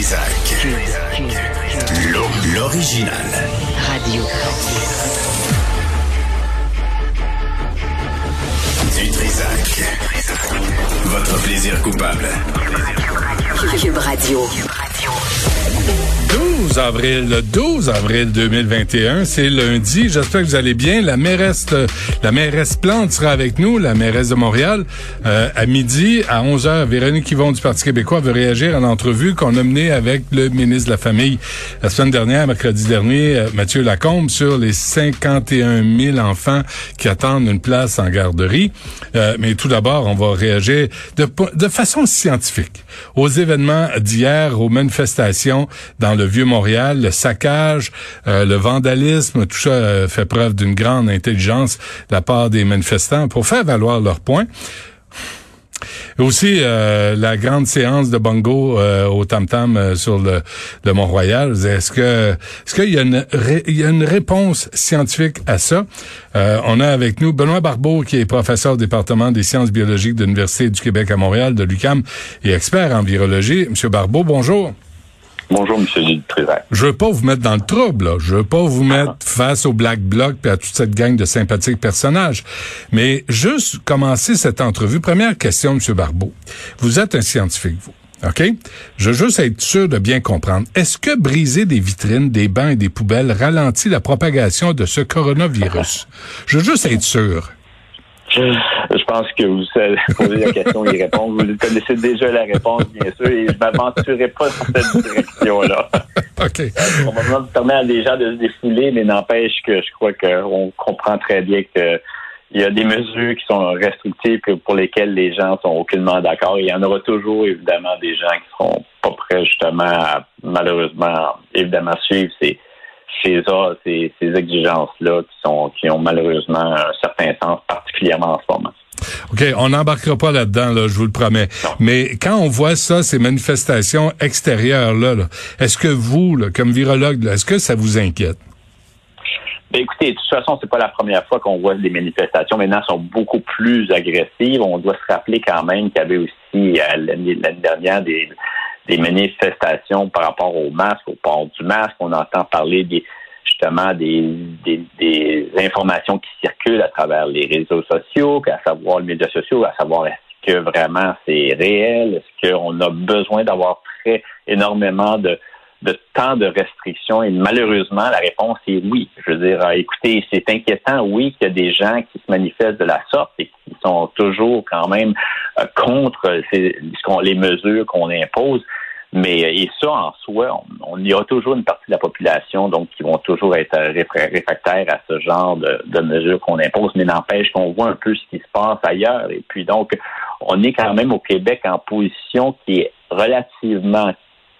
Trisac. L'original. Radio. Du Trisac. Votre plaisir coupable. Cube Radio. 12 avril, le 12 avril 2021, c'est lundi. J'espère que vous allez bien. La mairesse, la mairesse Plante sera avec nous, la mairesse de Montréal, euh, à midi, à 11 h Véronique Yvon du Parti québécois veut réagir à l'entrevue qu'on a menée avec le ministre de la Famille la semaine dernière, mercredi dernier, euh, Mathieu Lacombe, sur les 51 000 enfants qui attendent une place en garderie. Euh, mais tout d'abord, on va réagir de, de façon scientifique aux événements d'hier, aux manifestations dans le Vieux-Montréal, le saccage, euh, le vandalisme, tout ça euh, fait preuve d'une grande intelligence de la part des manifestants pour faire valoir leurs points. Aussi, euh, la grande séance de bongo au tam-tam sur le, le Mont-Royal. Est-ce que est-ce qu'il y a une y a une réponse scientifique à ça? on a avec nous Benoît Barbeau, qui est professeur au département des sciences biologiques de l'Université du Québec à Montréal, de l'UCAM, et expert en virologie. Monsieur Barbeau, bonjour. Bonjour, Monsieur Trézac. Je veux pas vous mettre dans le trouble, là. Je veux pas vous mettre face au Black Bloc et à toute cette gang de sympathiques personnages. Mais juste commencer cette entrevue. Première question, Monsieur Barbeau. Vous êtes un scientifique, vous. OK? Je veux juste être sûr de bien comprendre. Est-ce que briser des vitrines, des bancs et des poubelles ralentit la propagation de ce coronavirus? Je veux juste être sûr. Je pense que vous savez poser la question et répondre. Vous connaissez déjà la réponse, bien sûr, et je m'aventurerai pas dans cette direction-là. OK. Probablement permettre à des gens de se défouler, mais n'empêche que je crois qu'on comprend très bien que il y a des mesures qui sont restrictives pour lesquelles les gens sont aucunement d'accord. Il y en aura toujours, évidemment, des gens qui seront pas prêts, justement, à, malheureusement, évidemment, suivre ces ces, ces, ces exigences-là qui sont qui ont malheureusement un certain sens, particulièrement en ce moment. OK, on n'embarquera pas là-dedans, là, je vous le promets. Mais quand on voit ça, ces manifestations extérieures-là, -là, est ce que vous, là, comme virologue, est-ce que ça vous inquiète? Ben écoutez, de toute façon, c'est pas la première fois qu'on voit des manifestations. Maintenant, sont beaucoup plus agressives. On doit se rappeler quand même qu'il y avait aussi euh, l'année dernière des, des manifestations par rapport au masque, au port du masque. On entend parler des justement des, informations qui circulent à travers les réseaux sociaux, à savoir les médias sociaux, à savoir est-ce que vraiment c'est réel, est-ce qu'on a besoin d'avoir très énormément de, de temps de restriction? Et malheureusement la réponse est oui. Je veux dire, écoutez, c'est inquiétant, oui, qu'il y a des gens qui se manifestent de la sorte et qui sont toujours quand même euh, contre les mesures qu'on impose. Mais et ça, en soi, on, y a toujours une partie de la population donc qui vont toujours être réfractaires à ce genre de, de mesures qu'on impose, mais n'empêche qu'on voit un peu ce qui se passe ailleurs. Et puis donc, on est quand même au Québec en position qui est relativement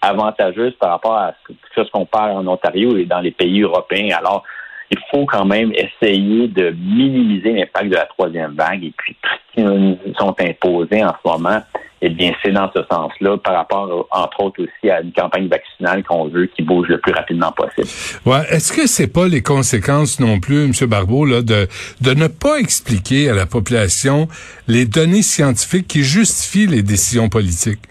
avantageuse par rapport à ce qu'on parle en Ontario et dans les pays européens. Alors, il faut quand même essayer de minimiser l'impact de la troisième vague et puis qui nous sont imposés en ce moment eh bien, c'est dans ce sens-là, par rapport, entre autres, aussi à une campagne vaccinale qu'on veut qui bouge le plus rapidement possible. Ouais. Est-ce que c'est pas les conséquences non plus, M. Barbeau, là, de, de ne pas expliquer à la population les données scientifiques qui justifient les décisions politiques?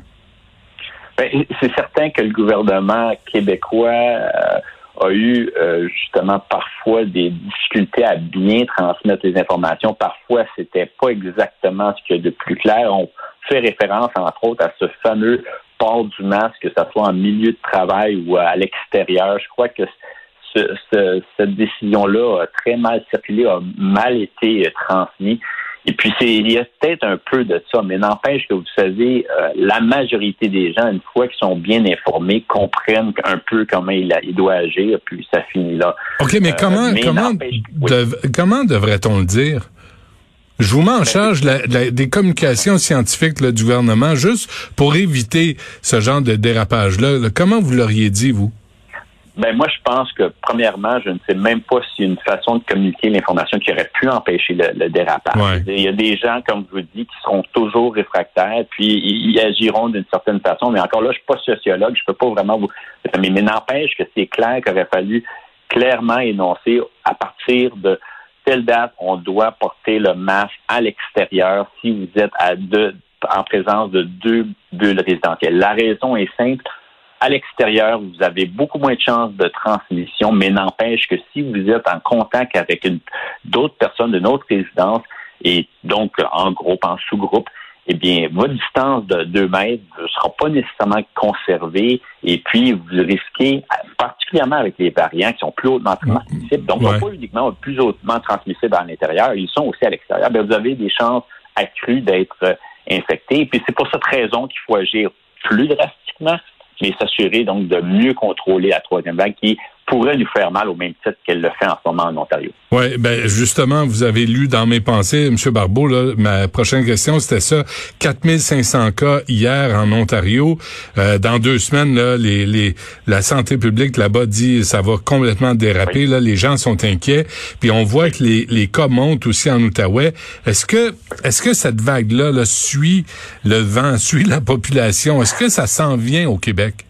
Ben, c'est certain que le gouvernement québécois euh, a eu euh, justement parfois des difficultés à bien transmettre les informations. Parfois, c'était pas exactement ce qu'il y a de plus clair. On fait référence, entre autres, à ce fameux port du masque, que ce soit en milieu de travail ou à l'extérieur. Je crois que cette décision-là a très mal circulé, a mal été transmise. Et puis, c'est, il y a peut-être un peu de ça, mais n'empêche que vous savez, euh, la majorité des gens, une fois qu'ils sont bien informés, comprennent un peu comment il, il doit agir, puis ça finit là. OK, mais euh, comment, comment, comment devrait-on le dire? Je vous mets en ben, charge des communications scientifiques du gouvernement juste pour éviter ce genre de dérapage-là. Comment vous l'auriez dit, vous? Ben moi, je pense que premièrement, je ne sais même pas s'il y a une façon de communiquer l'information qui aurait pu empêcher le, dérapage. Il y a des gens, comme je vous dis, qui seront toujours réfractaires, puis ils agiront d'une certaine façon. Mais encore là, je suis pas sociologue, je peux pas vraiment vous. Mais, mais n'empêche que c'est clair qu'il aurait fallu clairement énoncer à partir de telle date, on doit porter le masque à l'extérieur si vous êtes à deux, en présence de deux bulles résidentielles. La raison est simple À l'extérieur, vous avez beaucoup moins de chances de transmission, mais n'empêche que si vous êtes en contact avec d'autres personnes de notre résidence, et donc en groupe, en sous-groupe, eh bien, votre distance de 2 mètres ne sera pas nécessairement conservée et puis vous risquez, particulièrement avec les variants qui sont plus hautement transmissibles, donc pas uniquement plus hautement transmissibles à l'intérieur, ils sont aussi à l'extérieur, vous avez des chances accrues d'être euh, infectés. Et puis c'est pour cette raison qu'il faut agir plus drastiquement, mais s'assurer donc de mieux contrôler la troisième vague qui pourrait nous faire mal au même titre qu'elle le fait en ce moment en Ontario. Oui, ben justement, vous avez lu dans mes pensées, M. Barbeau, là, ma prochaine question, c'était ça. 4500 cas hier en Ontario. Euh, dans deux semaines, là, les, les, la santé publique là-bas dit ça va complètement déraper. Là, les gens sont inquiets. Puis on voit que les, les cas montent aussi en Outaouais. Est-ce que est-ce que cette vague-là là, suit le vent, suit la population? Est-ce que ça s'en vient au Québec?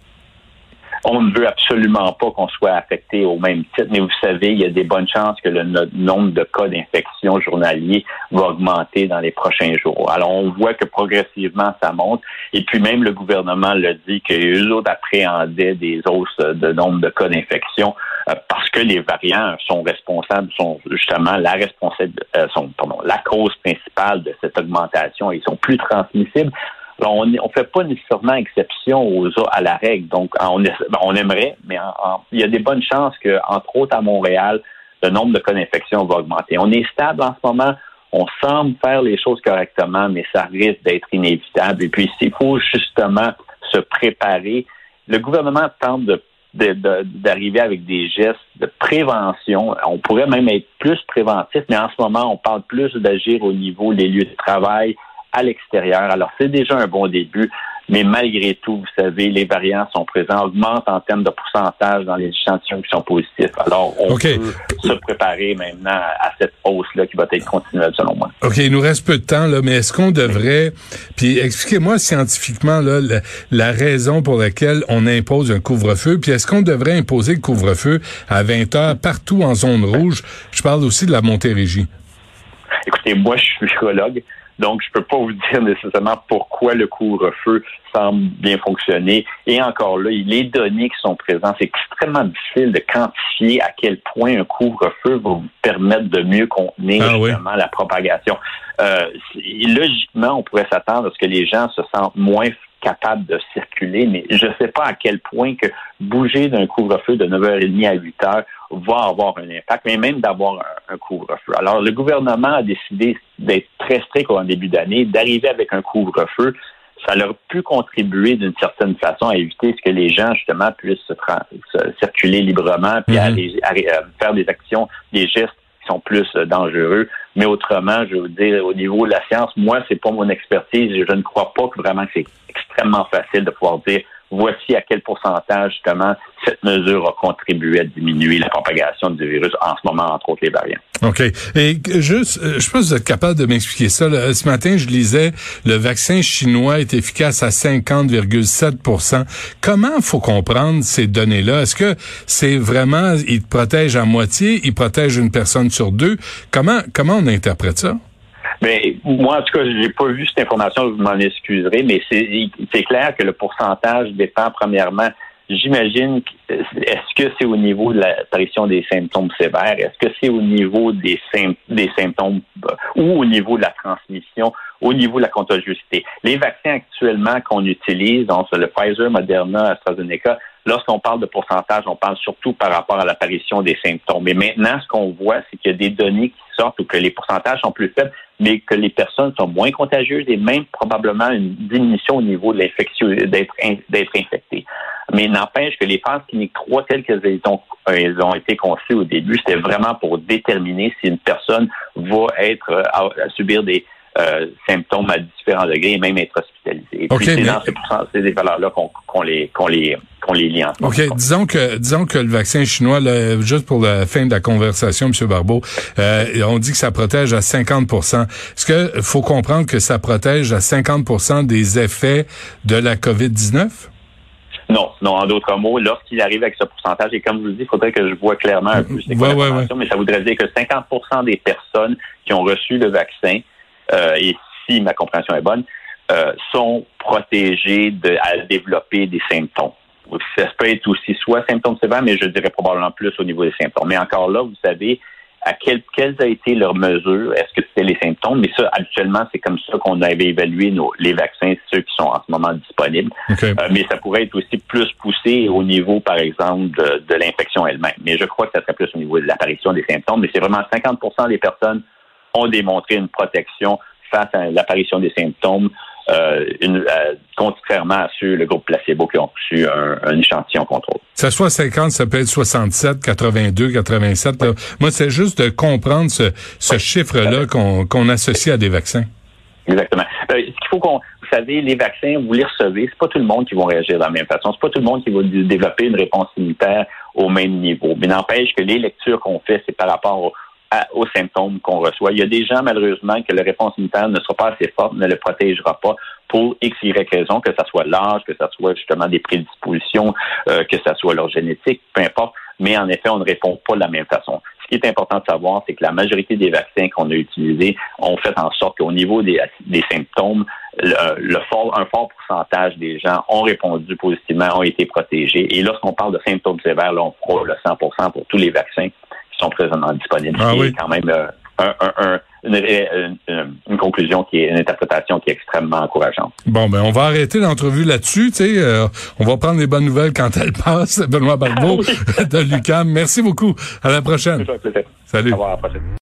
On ne veut absolument pas qu'on soit affecté au même titre, mais vous savez, il y a des bonnes chances que le nombre de cas d'infection journaliers va augmenter dans les prochains jours. Alors, on voit que progressivement, ça monte. Et puis même le gouvernement l'a dit qu'eux autres appréhendaient des hausses de nombre de cas d'infection euh, parce que les variants sont responsables, sont justement la responsable, euh, sont, pardon, la cause principale de cette augmentation. Ils sont plus transmissibles on ne fait pas nécessairement exception aux, à la règle. Donc, on, ben, on aimerait, mais il y a des bonnes chances que, entre autres à Montréal, le nombre de cas d'infection va augmenter. On est stable en ce moment. On semble faire les choses correctement, mais ça risque d'être inévitable. Et puis, s'il faut justement se préparer, le gouvernement tente de d'arriver avec des gestes de prévention. On pourrait même être plus préventif, mais en ce moment, on parle plus d'agir au niveau des lieux de travail, à l'extérieur. Alors, c'est déjà un bon début, mais malgré tout, vous savez, les variants sont présents, augmentent en termes de pourcentage dans les échantillons qui sont positifs. Alors, on peut se préparer maintenant à cette hausse-là qui va être continuelle, selon moi. OK, il nous reste peu de temps, là, mais est-ce qu'on devrait, puis expliquez-moi scientifiquement là, la, raison pour laquelle on impose un couvre-feu, puis est-ce qu'on devrait imposer le couvre-feu à 20 heures partout en zone rouge? Je parle aussi de la Montérégie. Écoutez, moi, je suis psychologue. Donc, je peux pas vous dire nécessairement pourquoi le couvre-feu semble bien fonctionner. Et encore là, les données qui sont présentes, c'est extrêmement difficile de quantifier à quel point un couvre-feu va vous permettre de mieux contenir ah justement la propagation. Euh, logiquement, on pourrait s'attendre à ce que les gens se sentent moins capables de circuler, mais je ne sais pas à quel point que bouger d'un couvre-feu de 9h30 à 8h va avoir un impact, mais même d'avoir un, couvre-feu. Alors, le gouvernement a décidé d'être très strict en début d'année, d'arriver avec un couvre-feu. Ça leur a pu contribuer d'une certaine façon à éviter ce que les gens, justement, puissent se, circuler librement, puis mm-hmm. aller, euh, faire des actions, des gestes qui sont plus euh, dangereux. Mais autrement, je veux dire, au niveau de la science, moi, c'est pas mon expertise. Je ne crois pas que vraiment que c'est extrêmement facile de pouvoir dire voici à quel pourcentage, justement, cette mesure a contribué à diminuer la propagation du virus, en ce moment, entre autres, les variants. OK. Et juste, euh, je pense que vous êtes capable de m'expliquer ça. Ce matin, je lisais, le vaccin chinois est efficace à 50,7 Comment faut comprendre ces données-là? Est-ce que c'est vraiment, il protège à moitié, il protège une personne sur deux? Comment, comment on interprète ça? Mais moi, en tout cas, j'ai pas vu cette information, vous m'en excuserez, mais c'est clair que le pourcentage dépend premièrement. J'imagine, est-ce que c'est au niveau de l'apparition des symptômes sévères? Est-ce que c'est au niveau des, des symptômes ou au niveau de la transmission, au niveau de la contagiosité? Les vaccins actuellement qu'on utilise, donc le Pfizer, Moderna, AstraZeneca, lorsqu'on parle de pourcentage, on parle surtout par rapport à l'apparition des symptômes. Mais maintenant, ce qu'on voit, c'est qu'il y a des données qui où que les pourcentages sont plus faibles, mais que les personnes sont moins contagieuses et même probablement une diminution au niveau de l'infection, d'être d'être infectées. Mais n'empêche que les phases cliniques 3 telles qu'elles ont, elles ont été conçues au début, c'était vraiment pour déterminer si une personne va être euh, à, subir des euh, symptômes à différents degrés et même être hospitalisée. Et puis c'est dans ces, ces valeurs-là qu'on les qu'on les qu'on les lie ensemble. OK, disons que disons que le vaccin chinois, juste pour la fin de la conversation, M. Barbeau, euh, on dit que ça protège à 50% Est-ce que faut comprendre que ça protège à 50% des effets de la COVID-19? Non, non, en d'autres mots, lorsqu'il arrive avec ce pourcentage, et comme je vous le dis, il faudrait que je vois clairement un peu c'est quoi mais ça voudrait dire que 50% des personnes qui ont reçu le vaccin, euh, et si ma compréhension est bonne, euh, sont protégées de, à développer des symptômes. Ça peut être aussi soit symptômes sévères, mais je dirais probablement plus au niveau des symptômes. Mais encore là, vous savez, à quelles a été leurs mesures? Est-ce que c'était les symptômes? Mais ça, habituellement, c'est comme ça qu'on avait évalué nos, les vaccins, ceux qui sont en ce moment disponibles. Euh, mais ça pourrait être aussi plus poussé au niveau, par exemple, de, de l'infection elle-même. Mais je crois que ça serait plus au niveau de l'apparition des symptômes. Mais c'est vraiment 50% des personnes ont démontré une protection face à l'apparition des symptômes euh, une, euh, contrairement à ceux, le groupe placebo, qui ont reçu un, échantillon contrôle. Ça soit 50, ça peut être 67, 82, 87. Moi, c'est juste de comprendre ce, ce chiffre-là qu'on associe à des vaccins. Exactement. Euh, ce qu'il faut qu'on, vous savez, les vaccins, vous les recevez, c'est pas tout le monde qui va réagir de la même façon. C'est pas tout le monde qui va développer une réponse immunitaire au même niveau. Mais n'empêche que les lectures qu'on fait, c'est par rapport au, aux symptômes qu'on reçoit. Il y a des gens, malheureusement, que la réponse immunitaire ne sera pas assez forte, ne le protégera pas pour X, Y raison, que ce soit l'âge, que ce soit justement des prédispositions, euh, que ce soit leur génétique, peu importe. Mais en effet, on ne répond pas de la même façon. Ce qui est important de savoir, c'est que la majorité des vaccins qu'on a utilisés ont fait en sorte qu'au niveau des, des symptômes, le, fort, un fort pourcentage des gens ont répondu positivement, ont été protégés. Et lorsqu'on parle de symptômes sévères, là, on frôle le 100% pour tous les vaccins sont présentement disponibles. Ah, oui. quand même euh, un, une, conclusion qui est une interprétation qui est extrêmement encourageante. Bon, ben on va arrêter l'entrevue là-dessus. Euh, on va prendre les bonnes nouvelles quand elles passent. Benoît Barbeau ah de Lucam. Merci beaucoup. À la prochaine. Salut. Au revoir à la prochaine.